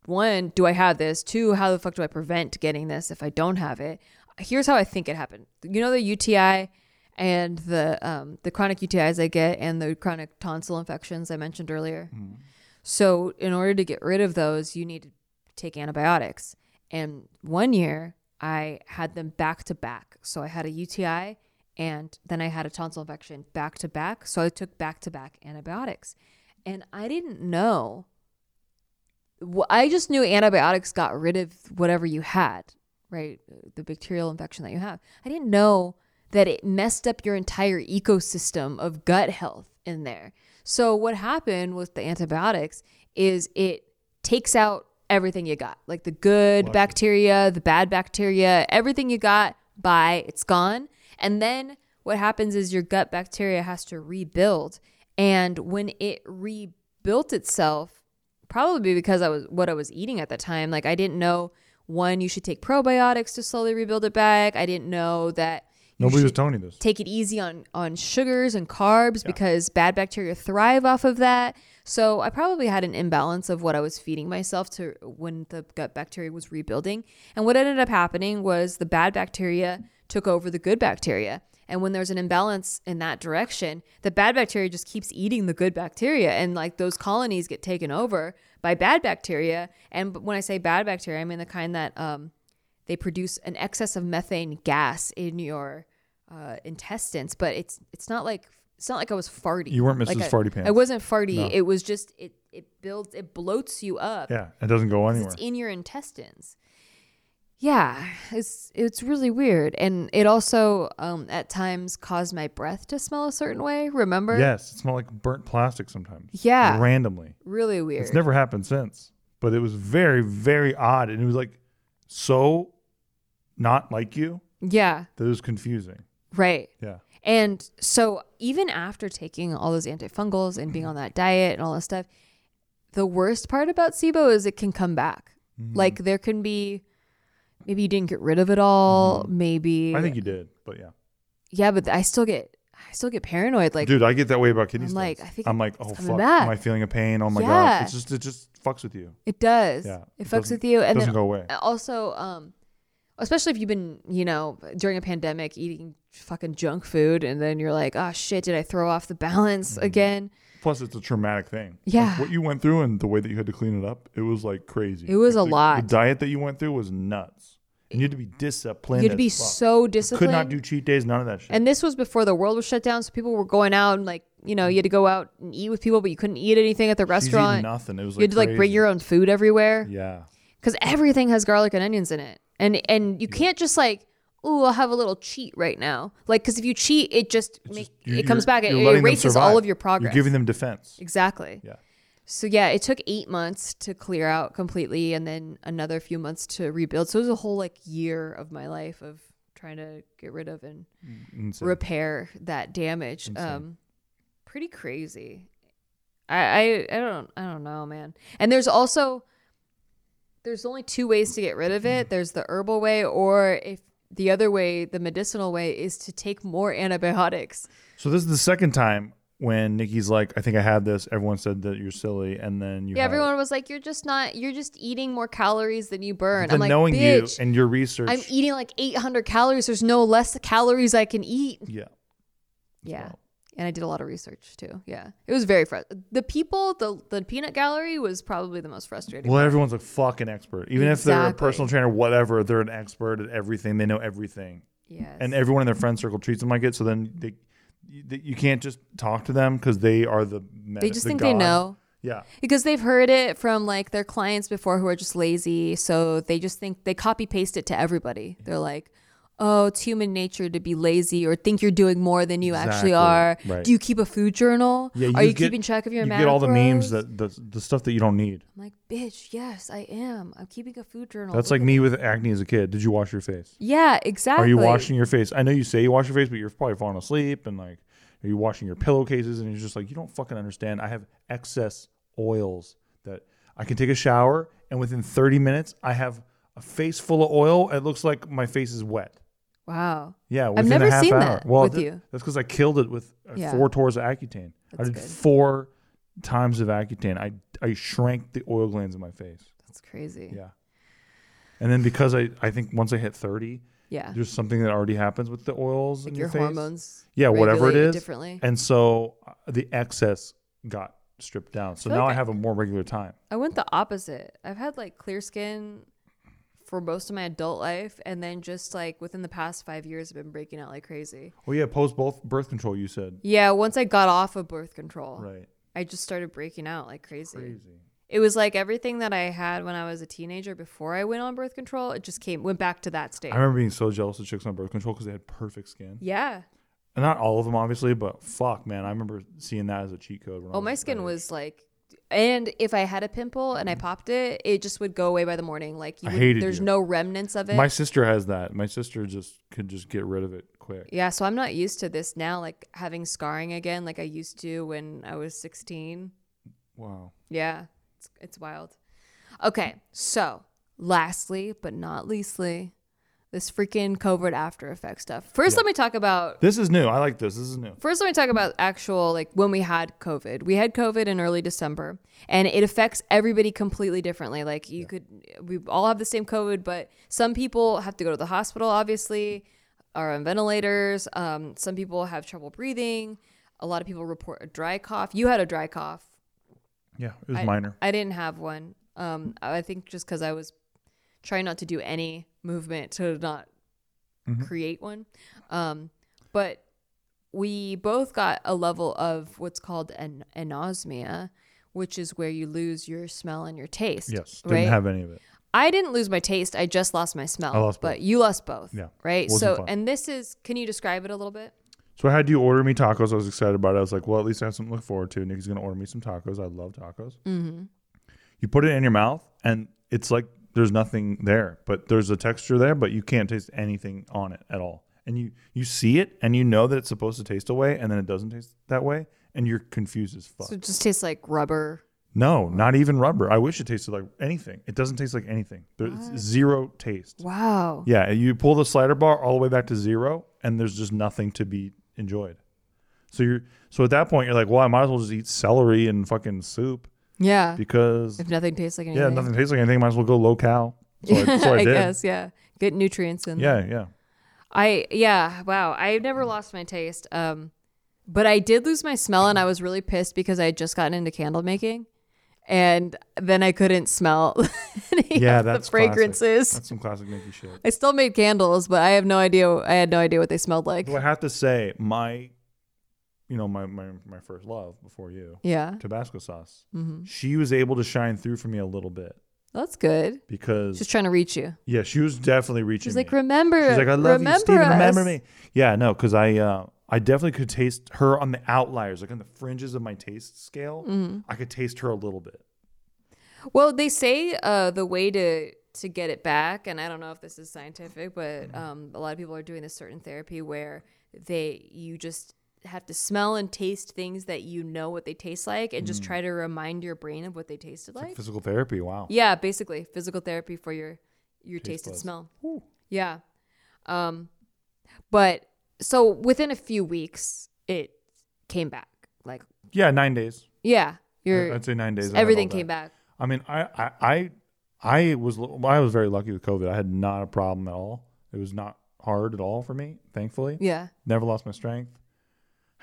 One, do I have this? Two, how the fuck do I prevent getting this if I don't have it? Here's how I think it happened. You know the UTI and the um, the chronic UTIs I get and the chronic tonsil infections I mentioned earlier. So in order to get rid of those, you need to take antibiotics. And one year I had them back to back. So I had a UTI and then I had a tonsil infection back to back. So I took back to back antibiotics. And I didn't know. I just knew antibiotics got rid of whatever you had, right? The bacterial infection that you have. I didn't know that it messed up your entire ecosystem of gut health in there. So what happened with the antibiotics is it takes out everything you got, like the good bacteria, the bad bacteria, everything you got by it's gone. And then what happens is your gut bacteria has to rebuild. And when it rebuilt itself, probably because I was what I was eating at the time, like I didn't know one you should take probiotics to slowly rebuild it back. I didn't know that Nobody was telling you this. take it easy on on sugars and carbs because bad bacteria thrive off of that. So I probably had an imbalance of what I was feeding myself to when the gut bacteria was rebuilding. And what ended up happening was the bad bacteria took over the good bacteria. And when there's an imbalance in that direction, the bad bacteria just keeps eating the good bacteria and like those colonies get taken over by bad bacteria. And when I say bad bacteria, I mean the kind that um they produce an excess of methane gas in your uh, intestines, but it's it's not like it's not like I was farty. You weren't Like Mrs. I- Farty Pants. I wasn't farty. No. It was just it it builds it bloats you up. Yeah, it doesn't go anywhere. It's in your intestines. Yeah, it's it's really weird, and it also um, at times caused my breath to smell a certain way. Remember? Yes, it smelled like burnt plastic sometimes. Yeah. randomly. Really weird. It's never happened since, but it was very, very odd, and it was like so not like you yeah. that was confusing. Right. Yeah, And so even after taking all those antifungals and being on that diet and all that stuff, the worst part about SIBO is it can come back. Mm-hmm. Like there can be maybe you didn't get rid of it all, maybe Mm-hmm. I think you did, but yeah, Yeah, but I still get I still get paranoid like dude, I get that way about kidney I'm stones. like, I think I'm like, oh fuck, back. am I feeling a pain? Oh my Yeah. god, it's just it just fucks with you. it does. Yeah, It it fucks with you and it doesn't then go away. also um especially if you've been, you know, during a pandemic eating fucking junk food and then you're like, "Oh shit, did I throw off the balance Mm-hmm. again?" Plus, it's a traumatic thing. Like, Yeah. what you went through and the way that you had to clean it up, it was like crazy. It was Like, a the- lot. The diet that you went through was nuts. And you had to be disciplined. You had to be fuck. so disciplined. Could not do cheat days, none of that shit. And this was before the world was shut down, so people were going out and like, you know, you had to go out and eat with people, but you couldn't eat anything at the restaurant. nothing. It was Like you had to like bring your own food everywhere Yeah. because everything has garlic and onions in it, and and you can't just like, oh, I'll have a little cheat right now, like because if you cheat, it just make, it comes back, it, it erases all of your progress. You're giving them defense. exactly. Yeah. So yeah, it took eight months to clear out completely, and then another few months to rebuild. So it was a whole like year of my life of trying to get rid of and Insane. repair that damage. Insane. Um, pretty crazy. I, I I don't I don't know, man. And there's also there's only two ways to get rid of it. There's the herbal way, or if the other way, the medicinal way, is to take more antibiotics. So this is the second time when Nikki's like, I think I had this. Everyone said that you're silly, and then you. Yeah, it. everyone was like, "You're just not. You're just eating more calories than you burn." I'm like, knowing "Bitch, you and your research. I'm eating like 800 calories. There's no less calories I can eat." yeah. Yeah. And I did a lot of research too. Yeah. It was very frustrating. The people, the the peanut gallery was probably the most frustrating. Well, part. everyone's a fucking expert. Even if they're a personal trainer, whatever, they're an expert at everything. They know everything, yes. and everyone in their friend circle treats them like it. So then they, you, can't just talk to them because they are the. they just the think they know Yeah. because they've heard it from like their clients before who are just lazy. So they just think they copy paste it to everybody. They're like, oh, it's human nature to be lazy or think you're doing more than you actually are. Right. Do you keep a food journal? Yeah. are you get- keeping track of your You macros? get all the memes that the the stuff that you don't need. I'm like, bitch, yes, I am. I'm keeping a food journal. That's like me with acne as a kid. Did you wash your face? Yeah, exactly. Are you washing your face? I know you say you wash your face, but you're probably falling asleep and like, are you washing your pillowcases? And you're just like, you don't fucking understand. I have excess oils that I can take a shower and within 30 minutes I have a face full of oil. It looks like my face is wet. Wow. Yeah, within never seen hour. that well, with th- you. That's because I killed it with uh, Yeah. four tours of Accutane. I did good. four times of Accutane. I I shrank the oil glands in my face. That's crazy. Yeah. And then because I, I think once I hit 30, Yeah. there's something that already happens with the oils Like in your your, face. hormones. Yeah, whatever it is. Differently. And so uh, the excess got stripped down. So feel now like I I- have a more regular time. I went the opposite. I've had like clear skin for most of my adult life, and then just like within the past five years, I've been breaking out like crazy. Well, yeah, post both birth control. You said Yeah, once I got off of birth control, right. I just started breaking out like crazy. Crazy. It was like everything that I had when I was a teenager before I went on birth control. It just came went back to that state. I remember being so jealous of chicks on birth control because they had perfect skin. yeah. And not all of them, obviously, but fuck, man, I remember seeing that as a cheat code. When I Oh, my skin age. was like, and if I had a pimple and I mm. popped it, it just would go away by the morning. Like you I would, hated there's you. no remnants of it. My sister has that. My sister just could just get rid of it quick. yeah, so I'm not used to this now, like having scarring again, like I used to when I was 16. Wow. Yeah, it's, it's wild. Okay, so lastly, but not leastly, this freaking COVID after effect stuff. First, let me talk about This is new. I like this. This is new. First, let me talk about actual like when we had COVID. We had COVID in early December, and it affects everybody completely differently. Like you could, we all have the same COVID, but some people have to go to the hospital, obviously, are on ventilators. Um, some people have trouble breathing. A lot of people report a dry cough. You had a dry cough. Yeah, it was I, minor. I didn't have one. Um, I think just because I was trying not to do any movement to not Mm-hmm. create one. Um, but we both got a level of what's called an anosmia, which is where you lose your smell and your taste. Yes. Didn't right. have any of it. I didn't lose my taste. I just lost my smell. I lost but both. you lost both. Yeah. Right. Wasn't so, fun. and this is. Can you describe it a little bit? So I had you order me tacos. I was excited about it. I was like, well, at least I have something to look forward to. Nikki's gonna order me some tacos. I love tacos. Mm-hmm. You put it in your mouth, and it's like there's nothing there, but there's a texture there, but you can't taste anything on it at all. And you you see it, and you know that it's supposed to taste a way, and then it doesn't taste that way, and you're confused as fuck. So it just tastes like rubber. no, not even rubber. I wish it tasted like anything. It doesn't taste like anything. There's zero taste. Wow. Yeah, you pull the slider bar all the way back to zero, and there's just nothing to be enjoyed. So you're so at that point you're like, well, I might as well just eat celery and fucking soup Yeah. because If nothing tastes like anything. yeah, nothing tastes like anything. Might as well go low cal. So I, so I, I guess. Yeah. Get nutrients in. there. Yeah, yeah. I yeah, wow. I've never lost my taste. Um but I did lose my smell and I was really pissed because I had just gotten into candle making. And then I couldn't smell any Yeah, of that's the classic. fragrances. That's some classic Nikki shit. I still made candles, but I have no idea I had no idea what they smelled like. Do I have to say my, you know, my my, my first love before you, Yeah. Tabasco sauce. hmm She was able to shine through for me a little bit That's good. because She's trying to reach you. yeah, she was definitely reaching. She's me. like, remember. She's like, I love remember you, Steven. Remember me. Yeah, no, because I uh, I definitely could taste her on the outliers, like on the fringes of my taste scale. Mm-hmm. I could taste her a little bit. Well, they say uh, the way to to get it back, and I don't know if this is scientific, but um, a lot of people are doing this certain therapy where they you just have to smell and taste things that you know what they taste like and Mm. just try to remind your brain of what they tasted like. Physical therapy. Wow. Yeah, basically physical therapy for your your Taste taste and buds. smell. Whew. Yeah. Um but so within a few weeks it came back. Like Yeah, nine days. yeah, your I'd say nine days. Everything came back. I mean, I, I, I, I was, I was very lucky with COVID. I had not a problem at all. It was not hard at all for me, thankfully. Yeah. Never lost my strength.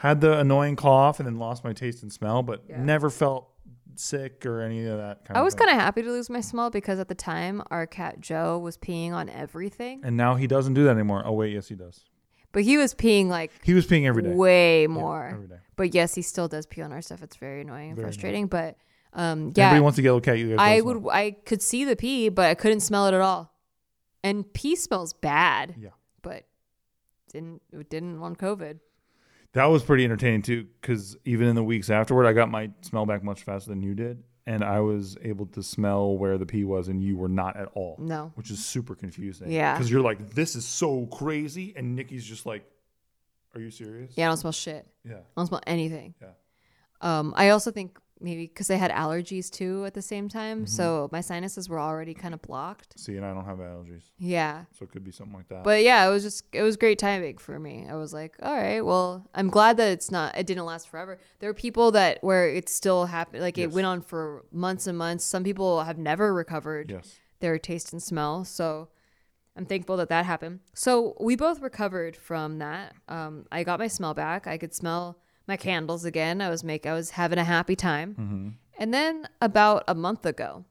Had the annoying cough and then lost my taste and smell, but Yeah. never felt sick or any of that kind of I was kind of happy to lose my smell because at the time our cat Joe was peeing on everything. And now he doesn't do that anymore. Oh wait, yes he does. But he was peeing like He was peeing every day. way Yeah, more. every day. But yes, he still does pee on our stuff. It's very annoying and Very frustrating. But um, yeah, Anybody wants to get okay? You guys I would. know. I could see the pee, but I couldn't smell it at all. And pee smells bad. Yeah. But didn't it didn't want COVID. That was pretty entertaining too, because even in the weeks afterward, I got my smell back much faster than you did, and I was able to smell where the pee was, and you were not at all. No. which is super confusing. Yeah. because you're like, this is so crazy, and Nikki's just like, are you serious? Yeah, I don't smell shit. Yeah. I don't smell anything. Yeah. Um, I also think maybe because I had allergies too at the same time, Mm-hmm. so my sinuses were already kind of blocked. See, and I don't have allergies, Yeah. so it could be something like that. But yeah, it was just it was great timing for me. I was like, all right, well, I'm glad that it's not it didn't last forever. There are people that where it still happened like it went on for months and months. Some people have never recovered yes, their taste and smell. So I'm thankful that that happened. So we both recovered from that. Um, I got my smell back. I could smell my candles again. I was make I was having a happy time. Mm-hmm. And then about a month ago,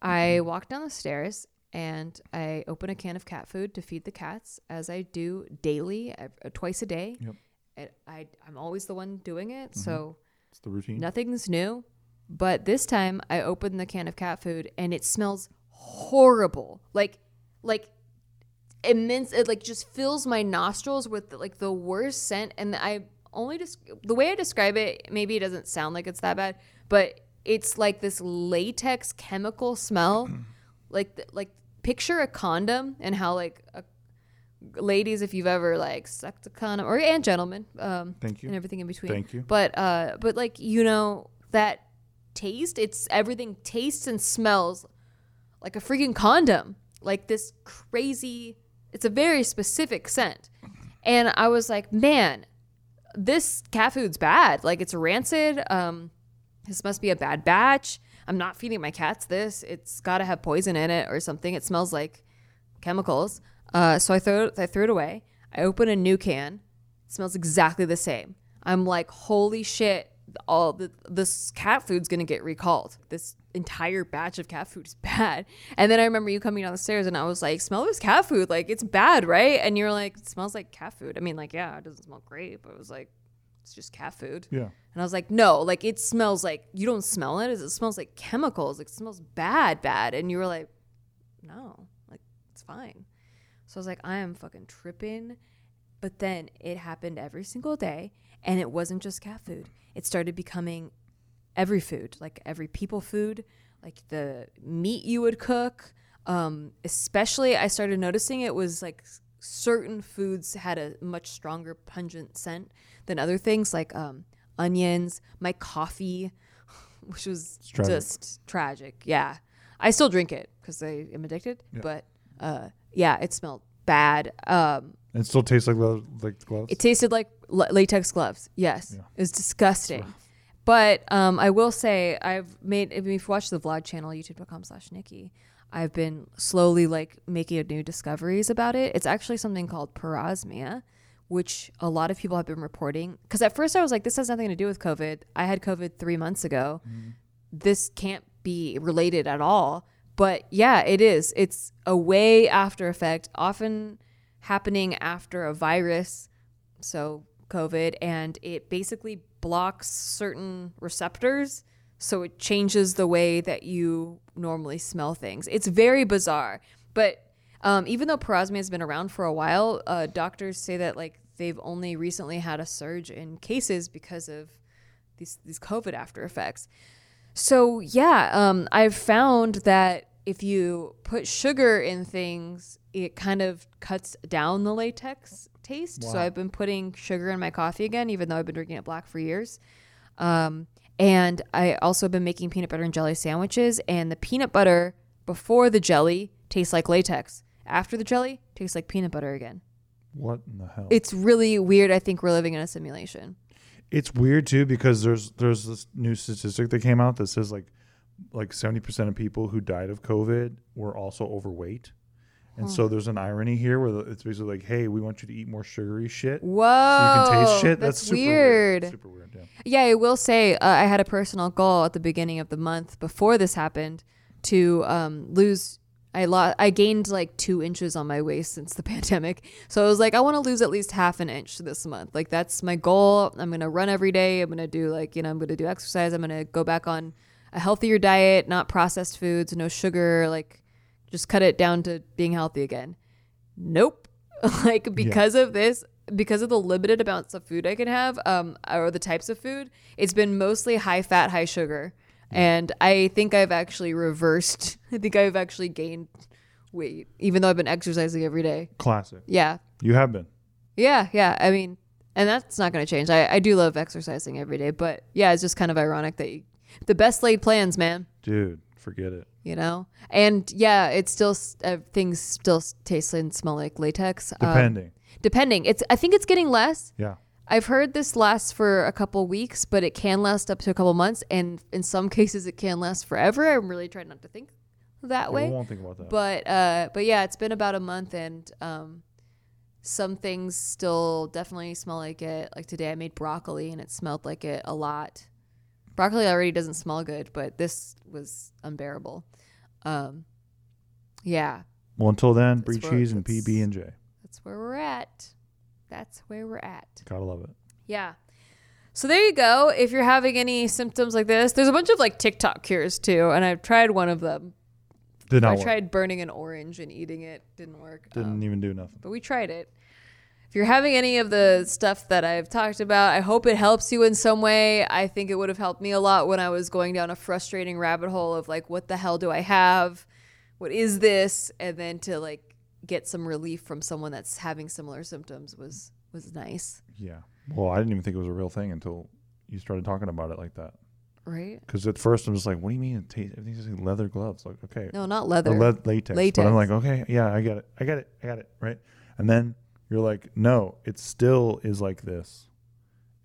I walked down the stairs and I opened a can of cat food to feed the cats as I do daily, uh, twice a day. Yep. And I I'm always the one doing it, so it's the routine. Nothing's new. But this time I opened the can of cat food and it smells horrible. Like like immense it like just fills my nostrils with like the worst scent and I only just the way I describe it maybe it doesn't sound like it's that bad, but it's like this latex chemical smell. like the, like picture a condom and how like a, ladies if you've ever like sucked a condom or and gentlemen um Thank you. and everything in between Thank you. but uh but like you know that taste it's everything tastes and smells like a freaking condom like this crazy it's a very specific scent and i was like man this cat food's bad. Like it's rancid. Um this must be a bad batch. I'm not feeding my cats this. It's got to have poison in it or something. It smells like chemicals. Uh so i threw i threw it away. I open a new can. It smells exactly the same. I'm like holy shit all the this cat food's gonna get recalled. This entire batch of cat food is bad and then i remember you coming down the stairs and i was like smell this cat food like it's bad right and you're like it smells like cat food i mean like yeah it doesn't smell great but it was like it's just cat food Yeah. and I was like, no, like it smells like you don't smell it. It smells like chemicals. Like it smells bad, bad. And you were like, no, like it's fine. So I was like, I am fucking tripping. But then it happened every single day. And it wasn't just cat food. It started becoming every food, like every people food, like the meat you would cook. Um, especially, I started noticing it was like certain foods had a much stronger pungent scent than other things, like um, onions, my coffee, which was tragic. just tragic. Yeah, I still drink it because I am addicted, but uh, yeah, it smelled bad. Um, it still tastes like like gloves. it tasted like latex gloves. Yes, it was disgusting. But um, I will say I've made. If you've watched the vlog channel, YouTube.com/slash Nikki, I've been slowly like making new discoveries about it. It's actually something called parosmia, which a lot of people have been reporting. Because at first I was like, this has nothing to do with COVID. I had COVID three months ago. This can't be related at all. But yeah, it is. It's a way after effect, often happening after a virus so COVID, and it basically blocks certain receptors. So it changes the way that you normally smell things. It's very bizarre. But um, even though parosmia has been around for a while, uh, doctors say that like they've only recently had a surge in cases because of these these COVID after effects. So yeah, um, I've found that if you put sugar in things, it kind of cuts down the latex taste. So I've been putting sugar in my coffee again, even though I've been drinking it black for years. Um, and I also have been making peanut butter and jelly sandwiches, and the peanut butter before the jelly tastes like latex. After the jelly, tastes like peanut butter again. What in the hell? It's really weird. I think we're living in a simulation. It's weird too because there's there's this new statistic that came out that says like like seventy percent of people who died of COVID were also overweight, and so there's an irony here where it's basically like, hey, we want you to eat more sugary shit. Whoa, so you can taste shit. That's, super weird. Super weird. Yeah. Yeah, I will say uh, I had a personal goal at the beginning of the month before this happened to um, lose. I lost. I gained like two inches on my waist since the pandemic. So I was like, I want to lose at least half an inch this month. Like that's my goal. I'm gonna run every day. I'm gonna do like you know I'm gonna do exercise. I'm gonna go back on a healthier diet, not processed foods, no sugar. Like just cut it down to being healthy again. Nope. like because of this, because of the limited amounts of food I can have, um, or the types of food, it's been mostly high fat, high sugar. And I think I've actually reversed. I think I've actually gained weight, even though I've been exercising every day. Classic. Yeah. You have been. Yeah. Yeah. I mean, and that's not going to change. I, I do love exercising every day, but yeah, it's just kind of ironic that you, the best laid plans, man Dude, forget it. You know? And yeah it still uh, things still taste and smell like latex um, Depending. depending. It's i think it's getting less. Yeah. i've heard this lasts for a couple weeks but it can last up to a couple months and in some cases it can last forever. I'm really trying not to think that We way. won't think about that. but uh but yeah it's been about a month and um some things still definitely smell like it. Like today i made broccoli and it smelled like it a lot. Broccoli already doesn't smell good but this was unbearable um yeah well, until then, brie where- cheese and that's- PB and J. that's where we're at that's where we're at Gotta love it. yeah. So there you go. If you're having any symptoms like this, there's a bunch of like TikTok cures too, and I've tried one of them. Did not I work. tried burning an orange and eating it. Didn't work. Didn't Um, even do nothing. but we tried it. If you're having any of the stuff that I've talked about, I hope it helps you in some way. I think it would have helped me a lot when I was going down a frustrating rabbit hole of like, what the hell do I have? What is this? And then to like get some relief from someone that's having similar symptoms was was nice, Yeah. Well, I didn't even think it was a real thing until you started talking about it like that. right? Because at first I'm just like, what do you mean? It tastes, everything's like leather gloves. Like, okay. No, not leather. le- latex. But I'm like, okay, yeah, I get it. I get it. I got it. Right. And then you're like, no, it still is like this.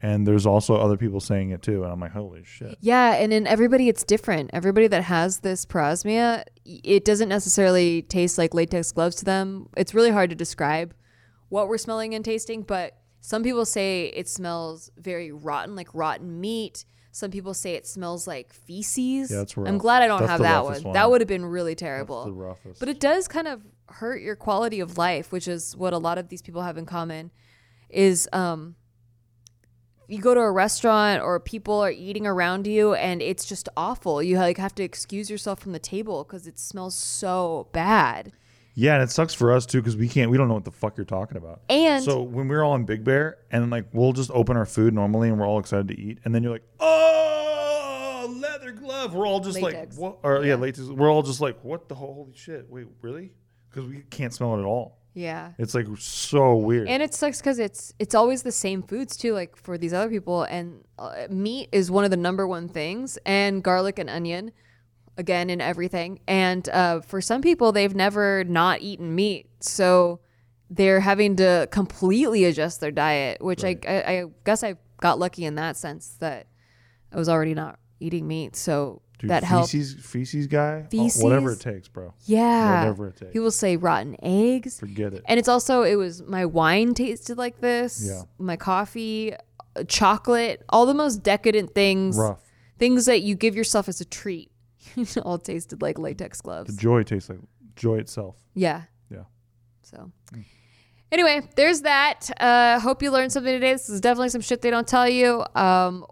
And there's also other people saying it too. And I'm like, holy shit. Yeah, and in everybody it's different. Everybody that has this parosmia, it doesn't necessarily taste like latex gloves to them. It's really hard to describe what we're smelling and tasting, but some people say it smells very rotten, like rotten meat. Some people say it smells like feces. Yeah, that's I'm glad I don't That's have that one. one. That would have been really terrible. the roughest. But it does kind of hurt your quality of life, which is what a lot of these people have in common. Is um, you go to a restaurant or people are eating around you and it's just awful. You like have to excuse yourself from the table because it smells so bad. yeah, and it sucks for us too because we can't. We don't know what the fuck you're talking about. And so when we're all in Big Bear and like we'll just open our food normally and we're all excited to eat, and then you're like, oh, leather glove. We're all just Latex. like, what? Or yeah, latex. We're all just like, what the holy shit? Wait, really? Because we can't smell it at all. yeah. It's like so weird. And it sucks because it's it's always the same foods too, like for these other people. And uh, meat is one of the number one things, and garlic and onion, again in everything. And uh, for some people, they've never not eaten meat, so they're having to completely adjust their diet. Which I, I I guess I got lucky in that sense that I was already not eating meat, so Dude, that feces, feces guy, oh, whatever it takes, bro. Yeah, Whatever it takes. He will say rotten eggs. Forget it. And it's also it was my wine tasted like this. Yeah. My coffee, uh, chocolate, all the most decadent things. Rough. Things that you give yourself as a treat. all tasted like latex The gloves. joy tastes like joy itself. Yeah. Yeah. So anyway, there's that. Uh hope you learned something today. This is definitely some shit they don't tell you. Um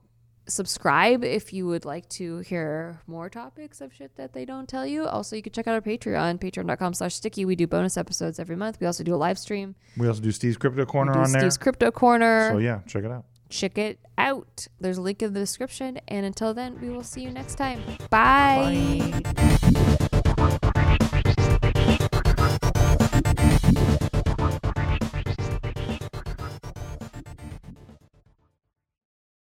subscribe if you would like to hear more topics of shit that they don't tell you. Also, you can check out our Patreon, patreon.com slash sticky. We do bonus episodes every month. We also do a live stream. We also do Steve's Crypto Corner We do on there. Steve's Crypto Corner. So yeah, check it out. check it out. There's a link in the description. And until then, we will see you next time. Bye.